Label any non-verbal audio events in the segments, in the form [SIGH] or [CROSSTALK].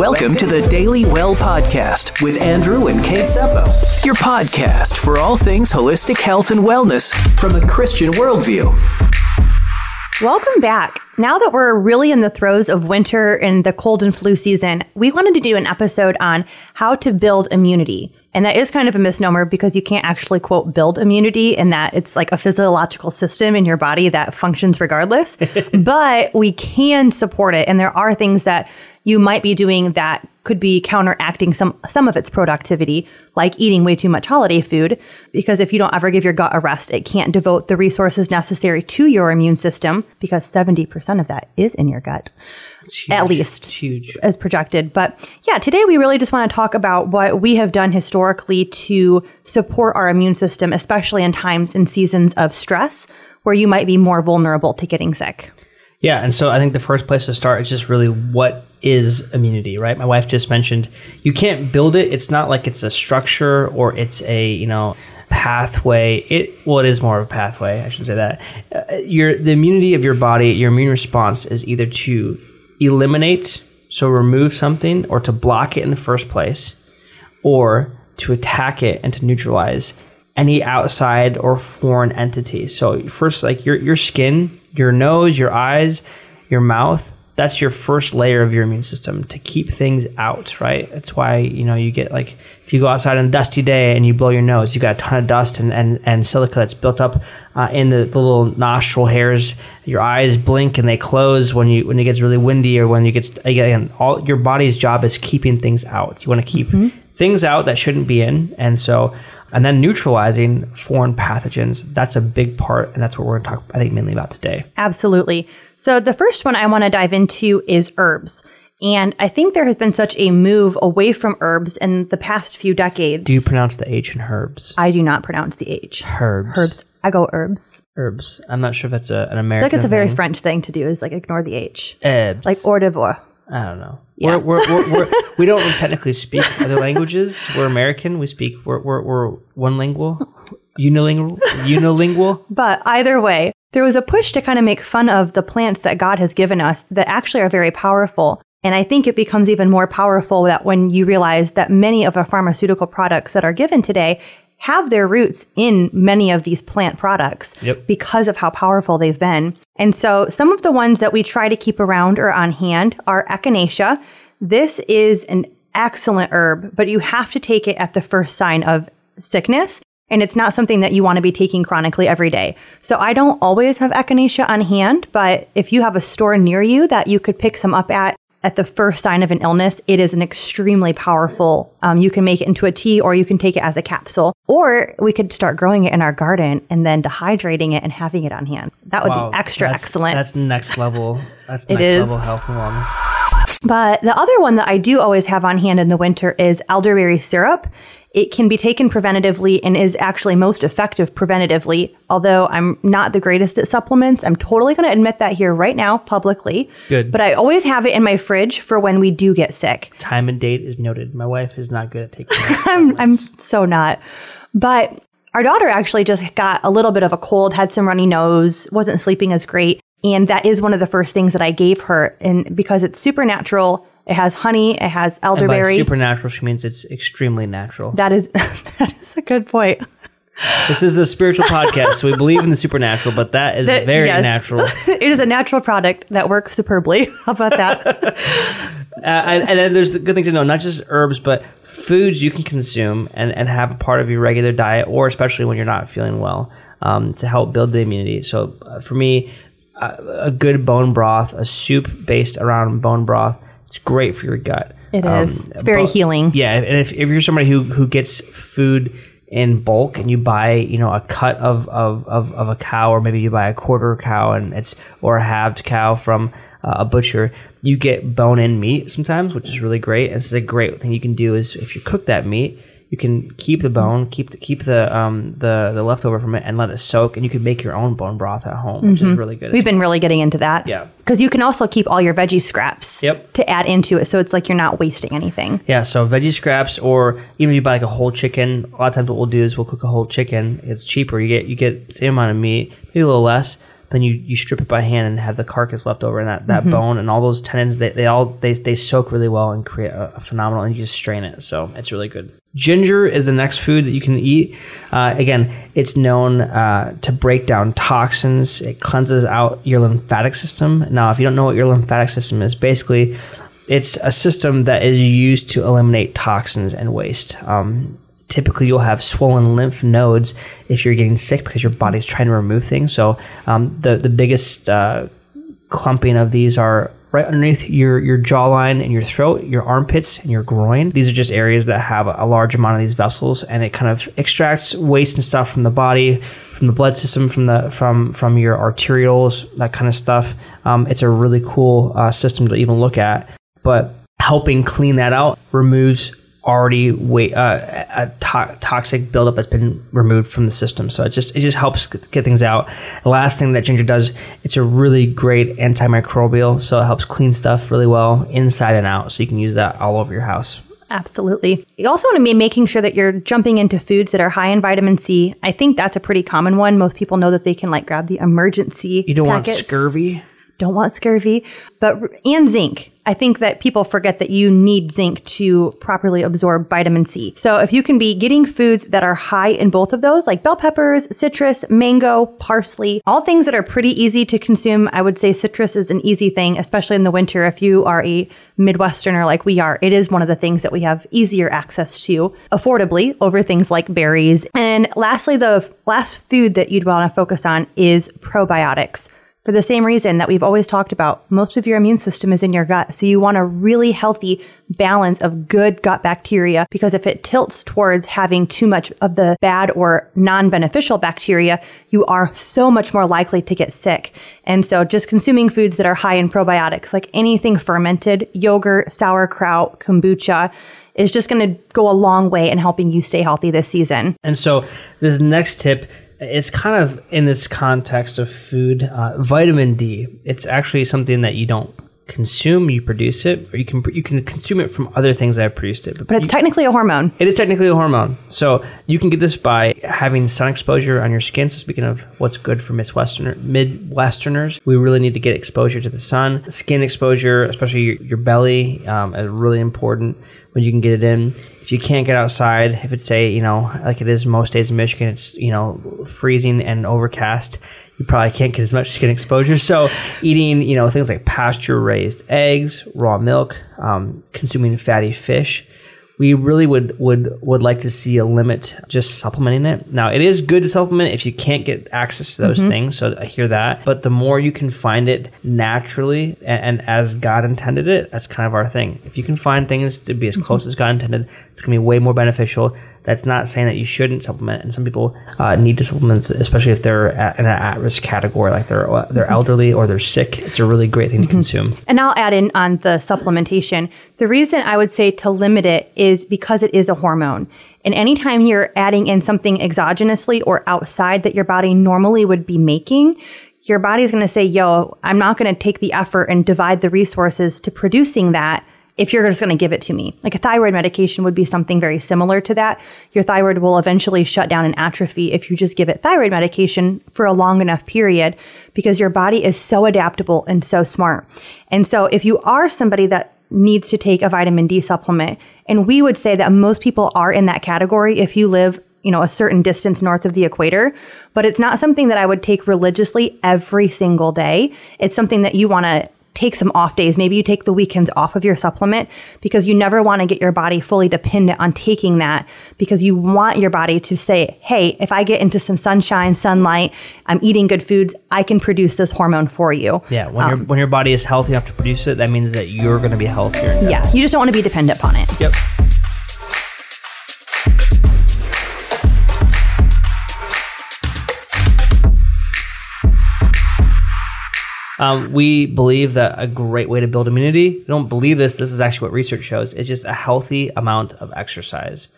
Welcome to the Daily Well Podcast with Andrew and Kate Seppo, your podcast for all things holistic health and wellness from a Christian worldview. Welcome back. Now that we're really in the throes of winter and the cold and flu season, we wanted to do an episode on how to build immunity. And that is kind of a misnomer because you can't actually quote build immunity in that it's like a physiological system in your body that functions regardless. [LAUGHS] but we can support it. And there are things that you might be doing that could be counteracting some some of its productivity, like eating way too much holiday food. Because if you don't ever give your gut a rest, it can't devote the resources necessary to your immune system because 70% of that is in your gut at least huge. as projected. But yeah, today we really just want to talk about what we have done historically to support our immune system, especially in times and seasons of stress where you might be more vulnerable to getting sick. Yeah, and so I think the first place to start is just really what is immunity, right? My wife just mentioned you can't build it. It's not like it's a structure or it's a, you know, pathway. It well, it is more of a pathway. I should say that. Uh, your the immunity of your body, your immune response is either to eliminate, so remove something, or to block it in the first place, or to attack it and to neutralize any outside or foreign entity. So first, like your your skin, your nose, your eyes, your mouth. That's your first layer of your immune system to keep things out, right? That's why you know you get like if you go outside on a dusty day and you blow your nose, you got a ton of dust and, and, and silica that's built up uh, in the, the little nostril hairs. Your eyes blink and they close when you when it gets really windy or when you get again. All your body's job is keeping things out. You want to keep things out that shouldn't be in, and so and then neutralizing foreign pathogens. That's a big part, and that's what we're going to talk. I think mainly about today. Absolutely. So the first one I want to dive into is herbs. And I think there has been such a move away from herbs in the past few decades. Do you pronounce the H in herbs? I do not pronounce the H. Herbs. Herbs. I go herbs. Herbs. I'm not sure if that's a, an I American. feel like it's a very thing. French thing to do is like ignore the H. Herbs. Like hors d'oeuvre. I don't know. Yeah. We're, we're, we're, we're, [LAUGHS] we don't technically speak other languages. We're American. We speak. We're we're, we're one lingual, unilingual, unilingual. But either way, there was a push to kind of make fun of the plants that God has given us that actually are very powerful. And I think it becomes even more powerful that when you realize that many of the pharmaceutical products that are given today have their roots in many of these plant products Yep. because of how powerful they've been. And so some of the ones that we try to keep around or on hand are echinacea. This is an excellent herb, but you have to take it at the first sign of sickness. And it's not something that you want to be taking chronically every day. So I don't always have echinacea on hand, but if you have a store near you that you could pick some up at at the first sign of an illness, it is an extremely powerful. Um, you can make it into a tea, or you can take it as a capsule, or we could start growing it in our garden and then dehydrating it and having it on hand. That would Wow, be extra that's- excellent. That's next level. That's [LAUGHS] next is. level health and wellness. But the other one that I do always have on hand in the winter is elderberry syrup. It can be taken preventatively and is actually most effective preventatively. Although I'm not the greatest at supplements, I'm totally going to admit that here right now publicly. Good. But I always have it in my fridge for when we do get sick. Time and date is noted. My wife is not good at taking. [LAUGHS] I'm, I'm so not. But our daughter actually just got a little bit of a cold, had some runny nose, wasn't sleeping as great. And that is one of the first things that I gave her. And because it's supernatural, it has honey, it has and by elderberry. supernatural, she means it's extremely natural. that is [LAUGHS] that is a good point. This is the spiritual [LAUGHS] podcast, so we believe in the supernatural, but that is That- very yes. natural. [LAUGHS] it is a natural product that works superbly. How about that? Uh, and, and then there's the good thing to know, not just herbs, but foods you can consume and, and have a part of your regular diet, or especially when you're not feeling well, um, to help build the immunity. So uh, for me, uh, a good bone broth, a soup based around bone broth, it's great for your gut. It is. It's very healing. Yeah, and if, if you're somebody who, who gets food in bulk and you buy, you know, a cut of, of, of, of a cow or maybe you buy a quarter cow and it's or a halved cow from uh, a butcher, you get bone in meat sometimes, which is really great. And this is a great thing you can do is if you cook that meat, you can keep the bone, keep the keep the um the the leftover from it, and let it soak. And you can make your own bone broth at home, which is really good. Mm-hmm. We've been really getting into that. Yeah. Because you can also keep all your veggie scraps Yep. to add into it. So it's like you're not wasting anything. Yeah, so veggie scraps, or even if you buy like a whole chicken. A lot of times, what we'll do is we'll cook a whole chicken. It's cheaper. You get you get the same amount of meat, maybe a little less, then you, you strip it by hand and have the carcass left over and that, that bone and all those tendons they, they all they, they soak really well and create a, a phenomenal and you just strain it. So it's really good. Ginger is the next food that you can eat. Uh, again it's known uh, to break down toxins. It cleanses out your lymphatic system. Now if you don't know what your lymphatic system is basically it's a system that is used to eliminate toxins and waste. Um, typically you'll have swollen lymph nodes if you're getting sick because your body's trying to remove things. So um, the the biggest uh, clumping of these are right underneath your your jawline and your throat, your armpits and your groin. These are just areas that have a large amount of these vessels, and it kind of extracts waste and stuff from the body, from the blood system, from the from from your arterioles, that kind of stuff. Um, it's a really cool uh, system to even look at, but helping clean that out removes already weight, uh, a to- toxic buildup that's been removed from the system. So it just it just helps get things out. The last thing that ginger does, it's a really great antimicrobial. So it helps clean stuff really well inside and out. So you can use that all over your house. Absolutely. You also want to be making sure that you're jumping into foods that are high in vitamin C. I think that's a pretty common one. Most people know that they can like grab the Emergen-C. You don't packets. want scurvy. Don't want scurvy, but and zinc. I think that people forget that you need zinc to properly absorb vitamin C. So if you can be getting foods that are high in both of those, like bell peppers, citrus, mango, parsley, all things that are pretty easy to consume, I would say citrus is an easy thing, especially in the winter. If you are a Midwesterner like we are, it is one of the things that we have easier access to affordably over things like berries. And lastly, the last food that you'd want to focus on is probiotics for the same reason that we've always talked about. Most of your immune system is in your gut. So you want a really healthy balance of good gut bacteria because if it tilts towards having too much of the bad or non beneficial bacteria, you are so much more likely to get sick. And so just consuming foods that are high in probiotics, like anything fermented, yogurt, sauerkraut, kombucha, is just going to go a long way in helping you stay healthy this season. And so this next tip it's kind of in this context of food. Uh, vitamin D. It's actually something that you don't consume. You produce it, or you can you can consume it from other things that have produced it. But it's you, technically a hormone. It is technically a hormone. So you can get this by having sun exposure on your skin. So speaking of what's good for Midwesterner, Midwesterners, we really need to get exposure to the sun. Skin exposure, especially your, your belly, um, is really important when you can get it in. You can't get outside, if it's say you know like it is most days in Michigan, it's you know freezing and overcast. You probably can't get as much skin [LAUGHS] exposure. So eating you know things like pasture raised eggs, raw milk, um, consuming fatty fish we really would would would like to see a limit just supplementing it. Now it is good to supplement if you can't get access to those mm-hmm. things. So I hear that, but the more you can find it naturally and, and, as God intended it, that's kind of our thing. If you can find things to be as mm-hmm. close as God intended, it's gonna be way more beneficial that's not saying that you shouldn't supplement, and some people uh, need to supplement, especially if they're at, in an at-risk category, like they're they're mm-hmm. elderly or they're sick. It's a really great thing to mm-hmm. consume. And I'll add in on the supplementation. The reason I would say to limit it is because it is a hormone. And anytime you're adding in something exogenously or outside that your body normally would be making, your body's going to say, yo, I'm not going to take the effort and divide the resources to producing that if you're just going to give it to me. Like a thyroid medication would be something very similar to that. Your thyroid will eventually shut down and atrophy if you just give it thyroid medication for a long enough period because your body is so adaptable and so smart. And so if you are somebody that needs to take a vitamin D supplement, and we would say that most people are in that category if you live you know, a certain distance north of the equator, but it's not something that I would take religiously every single day. It's something that you want to take some off days. Maybe you take the weekends off of your supplement because you never want to get your body fully dependent on taking that because you want your body to say, hey, if I get into some sunshine, sunlight, I'm eating good foods, I can produce this hormone for you. Yeah, when, um, your when your body is healthy enough to produce it, that means that you're going to be healthier. Yeah, you just don't want to be dependent upon it. Yep. Um, we believe that a great way to build immunity, we don't believe this, this is actually what research shows, is just a healthy amount of exercise.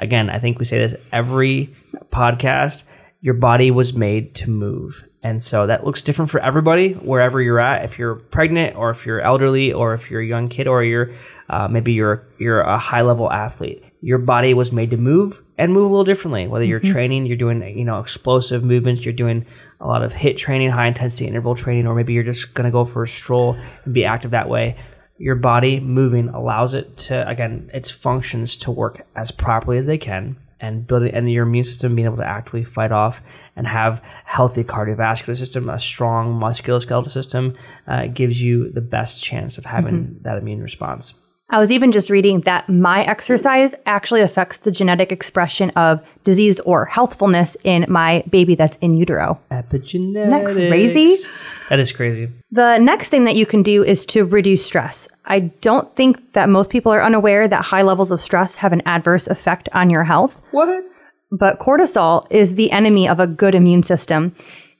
Again, I think we say this every podcast your body was made to move. And so that looks different for everybody, wherever you're at. If you're pregnant, or if you're elderly, or if you're a young kid, or you're uh, maybe you're you're a high level athlete your body was made to move and move a little differently. Whether you're Mm-hmm. training, you're doing you know explosive movements, you're doing a lot of HIIT training, high intensity interval training, or maybe you're just going to go for a stroll and be active that way. Your body moving allows it to again its functions to work as properly as they can and building and your immune system being able to actively fight off and have healthy cardiovascular system, a strong musculoskeletal system uh, gives you the best chance of having Mm-hmm. that immune response. I was even just reading that my exercise actually affects the genetic expression of disease or healthfulness in my baby that's in utero. Epigenetics. crazy? That is crazy. The next thing that you can do is to reduce stress. I don't think that most people are unaware that high levels of stress have an adverse effect on your health. What? But cortisol is the enemy of a good immune system.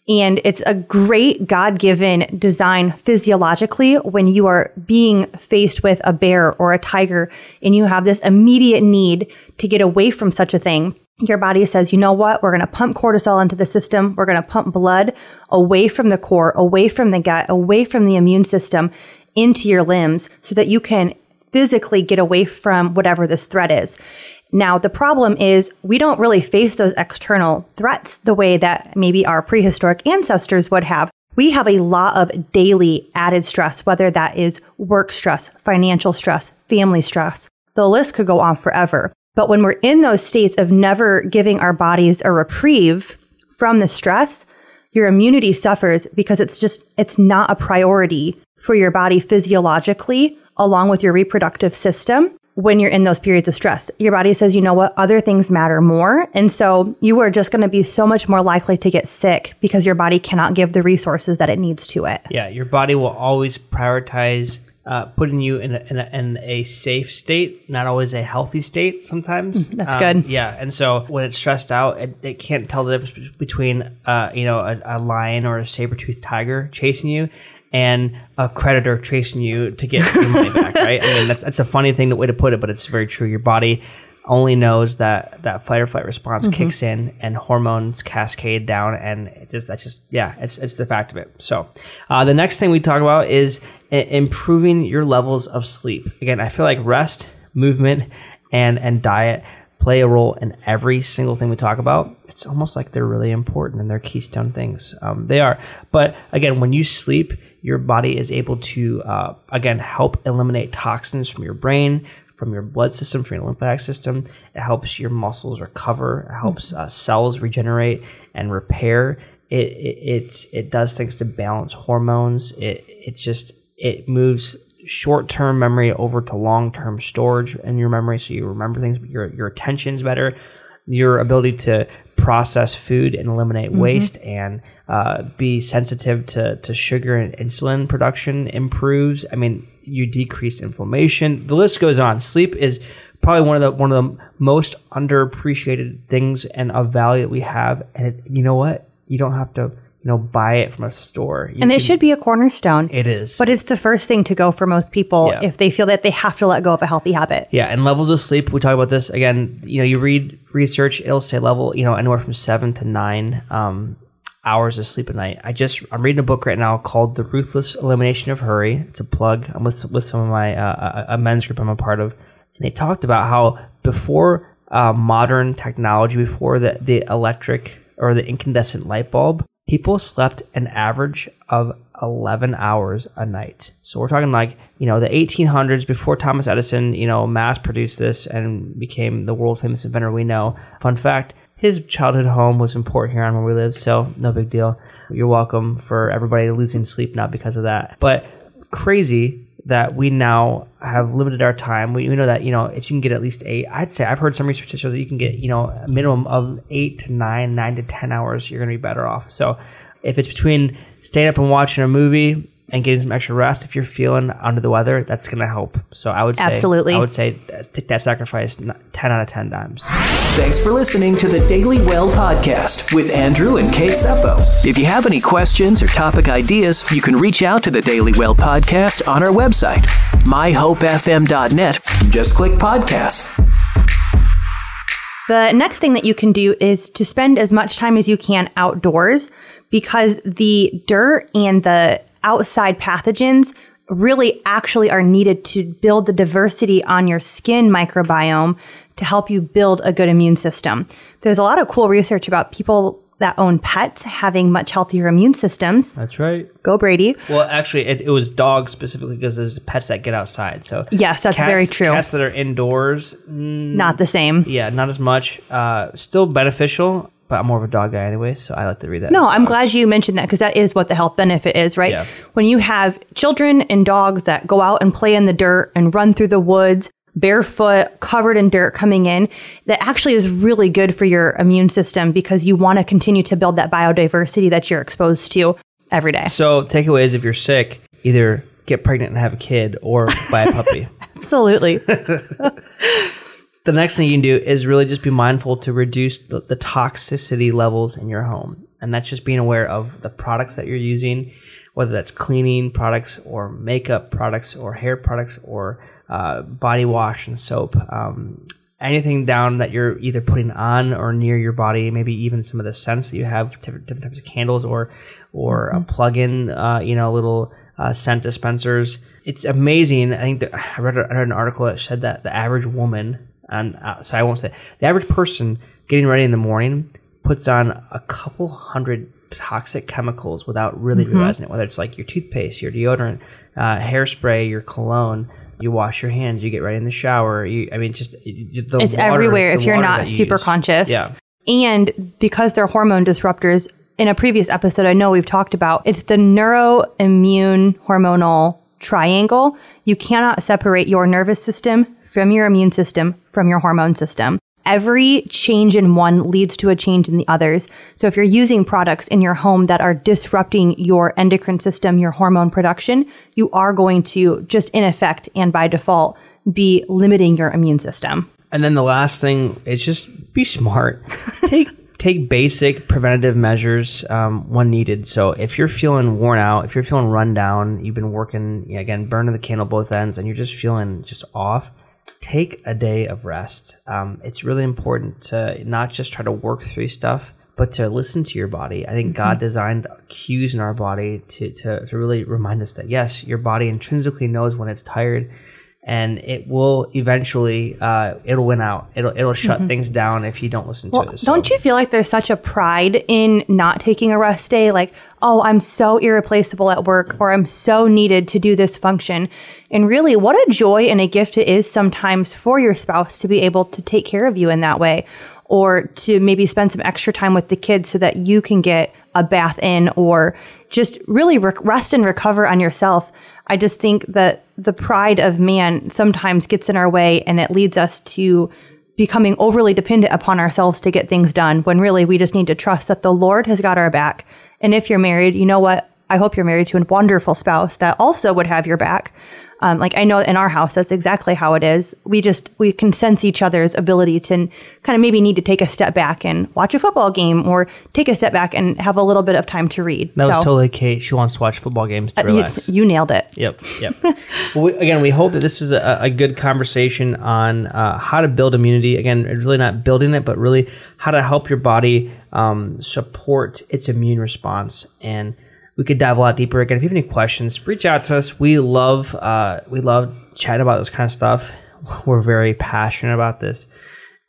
And it's a great God given design physiologically when you are being faced with a bear or a tiger and you have this immediate need to get away from such a thing. Your body says, you know what? We're going to pump cortisol into the system. We're going to pump blood away from the core, away from the gut, away from the immune system into your limbs so that you can physically get away from whatever this threat is. Now, the problem is we don't really face those external threats the way that maybe our prehistoric ancestors would have. We have a lot of daily added stress, whether that is work stress, financial stress, family stress. The list could go on forever. But when we're in those states of never giving our bodies a reprieve from the stress, your immunity suffers because it's just, it's not a priority for your body physiologically along with your reproductive system when you're in those periods of stress. Your body says, you know what, other things matter more. And so you are just going to be so much more likely to get sick because your body cannot give the resources that it needs to it. Yeah, your body will always prioritize uh, putting you in a, in, a, in a safe state, not always a healthy state sometimes. That's Um, good. Yeah, and so when it's stressed out, it, it can't tell the difference between uh, you know a, a lion or a saber-toothed tiger chasing you and a creditor chasing you to get your money back, [LAUGHS] right? I mean, that's, that's a funny thing, the way to put it, but it's very true. Your body only knows that that fight or flight response kicks in and hormones cascade down and it just that's just yeah it's it's the fact of it so uh, the next thing we talk about is I- improving your levels of sleep again i feel like rest movement and and diet play a role in every single thing we talk about it's almost like they're really important and they're keystone things um, they are but again when you sleep your body is able to uh, again help eliminate toxins from your brain from your blood system, from your lymphatic system. It helps your muscles recover. It helps uh, cells regenerate and repair. It, it it it does things to balance hormones. It it just it moves short term memory over to long term storage in your memory, so you remember things. Your your attention's better. Your ability to process food and eliminate waste and uh, be sensitive to, to sugar and insulin production improves. I mean, you decrease inflammation. The list goes on. Sleep is probably one of the one of the most underappreciated things and of value that we have. And it, you know what? You don't have to you know buy it from a store. You And it can- should be a cornerstone. It is. But it's the first thing to go for most people Yeah. if they feel that they have to let go of a healthy habit. Yeah, and levels of sleep. We talk about this again. You know, you read research; it'll say level. You know, anywhere from seven to nine um, hours of sleep a night. I just I'm reading a book right now called "The Ruthless Elimination of Hurry." It's a plug. I'm with with some of my uh, a a men's group I'm a part of, and they talked about how before uh, modern technology, before the the electric or the incandescent light bulb, people slept an average of 11 hours a night. So we're talking like, you know, the 1800s before Thomas Edison, you know, mass produced this and became the world famous inventor we know. Fun fact, his childhood home was in Port Huron where we lived, so no big deal. You're welcome for everybody losing sleep not because of that. But crazy that we now have limited our time. We, we know that, you know, if you can get at least eight, I'd say I've heard some research that shows that you can get, you know, a minimum of eight to nine, nine to 10 hours, you're going to be better off. So if it's between staying up and watching a movie and getting some extra rest, if you're feeling under the weather, that's going to help. So I would say, Absolutely. I would say take that sacrifice 10 out of 10 times. Thanks for listening to the Daily Well podcast with Andrew and Kate Seppo. If you have any questions or topic ideas, you can reach out to the Daily Well podcast on our website, myhopefm.net. Just click podcasts. The next thing that you can do is to spend as much time as you can outdoors because the dirt and the outside pathogens really actually are needed to build the diversity on your skin microbiome to help you build a good immune system. There's a lot of cool research about people that own pets having much healthier immune systems. That's right. Go Brady. Well, actually, it, it was dogs specifically because there's pets that get outside. So Yes, that's cats- very true. Cats that are indoors, Not the same. yeah, not as much. Uh, still beneficial, but I'm more of a dog guy anyway, so I like to read that. No, I'm glad you mentioned that because that is what the health benefit is, right? Yeah. When you have children and dogs that go out and play in the dirt and run through the woods barefoot, covered in dirt coming in, that actually is really good for your immune system because you want to continue to build that biodiversity that you're exposed to every day. So takeaways: if you're sick, either get pregnant and have a kid, or buy a puppy. [LAUGHS] Absolutely. [LAUGHS] the next thing you can do is really just be mindful to reduce the, the toxicity levels in your home. And that's just being aware of the products that you're using, whether that's cleaning products or makeup products or hair products or uh, body wash and soap. Um, anything down that you're either putting on or near your body, maybe even some of the scents that you have, different, different types of candles or or a plug-in, uh, you know, little uh, scent dispensers. It's amazing. I think that I read, a- I read an article that said that the average woman, and uh, so I won't say the average person getting ready in the morning puts on a couple hundred toxic chemicals without really realizing it. Whether it's like your toothpaste, your deodorant, uh, hairspray, your cologne. You wash your hands. You get ready in the shower. You, I mean, just the it's water- everywhere if you're not you super use. conscious. Yeah. And because they're hormone disruptors, in a previous episode, I know we've talked about it's the neuroimmune hormonal triangle. You cannot separate your nervous system from your immune system from your hormone system. Every change in one leads to a change in the others. So if you're using products in your home that are disrupting your endocrine system, your hormone production, you are going to just in effect and by default be limiting your immune system. And then the last thing is just be smart. [LAUGHS] Take take basic preventative measures um, when needed. So if you're feeling worn out, if you're feeling run down, you've been working again, burning the candle both ends, and you're just feeling just off. Take a day of rest. Um, it's really important to not just try to work through stuff, but to listen to your body. I think God designed cues in our body to, to, to really remind us that yes, your body intrinsically knows when it's tired and it will eventually uh, it'll win out. It'll it'll shut things down if you don't listen Well, to it. So- don't you feel like there's such a pride in not taking a rest day? Like, oh, I'm so irreplaceable at work or I'm so needed to do this function. And really, what a joy and a gift it is sometimes for your spouse to be able to take care of you in that way or to maybe spend some extra time with the kids so that you can get a bath in or just really re- rest and recover on yourself. I just think that the pride of man sometimes gets in our way and it leads us to becoming overly dependent upon ourselves to get things done when really we just need to trust that the Lord has got our back. And if you're married, you know what? I hope you're married to a wonderful spouse that also would have your back. Um, like I know in our house, that's exactly how it is. We just we can sense each other's ability to kind of maybe need to take a step back and watch a football game, or take a step back and have a little bit of time to read. that was totally Kate. She wants to watch football games to uh, relax. you nailed it. Yep, yep. [LAUGHS] well, we, again, we hope that this is a, a good conversation on uh, how to build immunity. Again, really not building it, but really how to help your body um, support its immune response. And we could dive a lot deeper. Again, if you have any questions, reach out to us. We love uh, we love chatting about this kind of stuff. [LAUGHS] We're very passionate about this.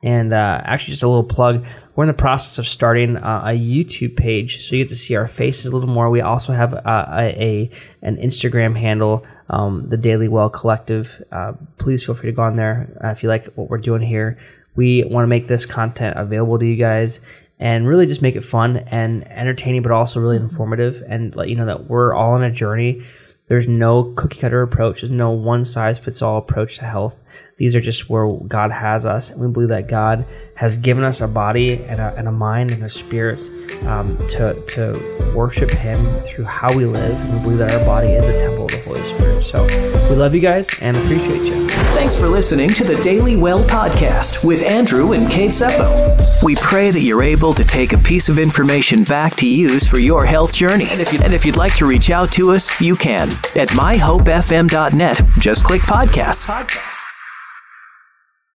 And uh, actually, just a little plug. We're in the process of starting uh, a YouTube page, so you get to see our faces a little more. We also have uh, a, a an Instagram handle, um, the Daily Well Collective. Uh, please feel free to go on there uh, if you like what we're doing here. We want to make this content available to you guys and really just make it fun and entertaining, but also really informative and let you know that we're all on a journey. There's no cookie cutter approach. There's no one size fits all approach to health. These are just where God has us, and we believe that God has given us a body and a, and a mind and a spirit um, to to worship Him through how we live. And we believe that our body is a temple of the Holy Spirit. So we love you guys and appreciate you. Thanks for listening to the Daily Well podcast with Andrew and Kate Seppo. We pray that you're able to take a piece of information back to use for your health journey. And if, you, and if you'd like to reach out to us, you can at myhopefm.net. Just click podcasts. podcasts.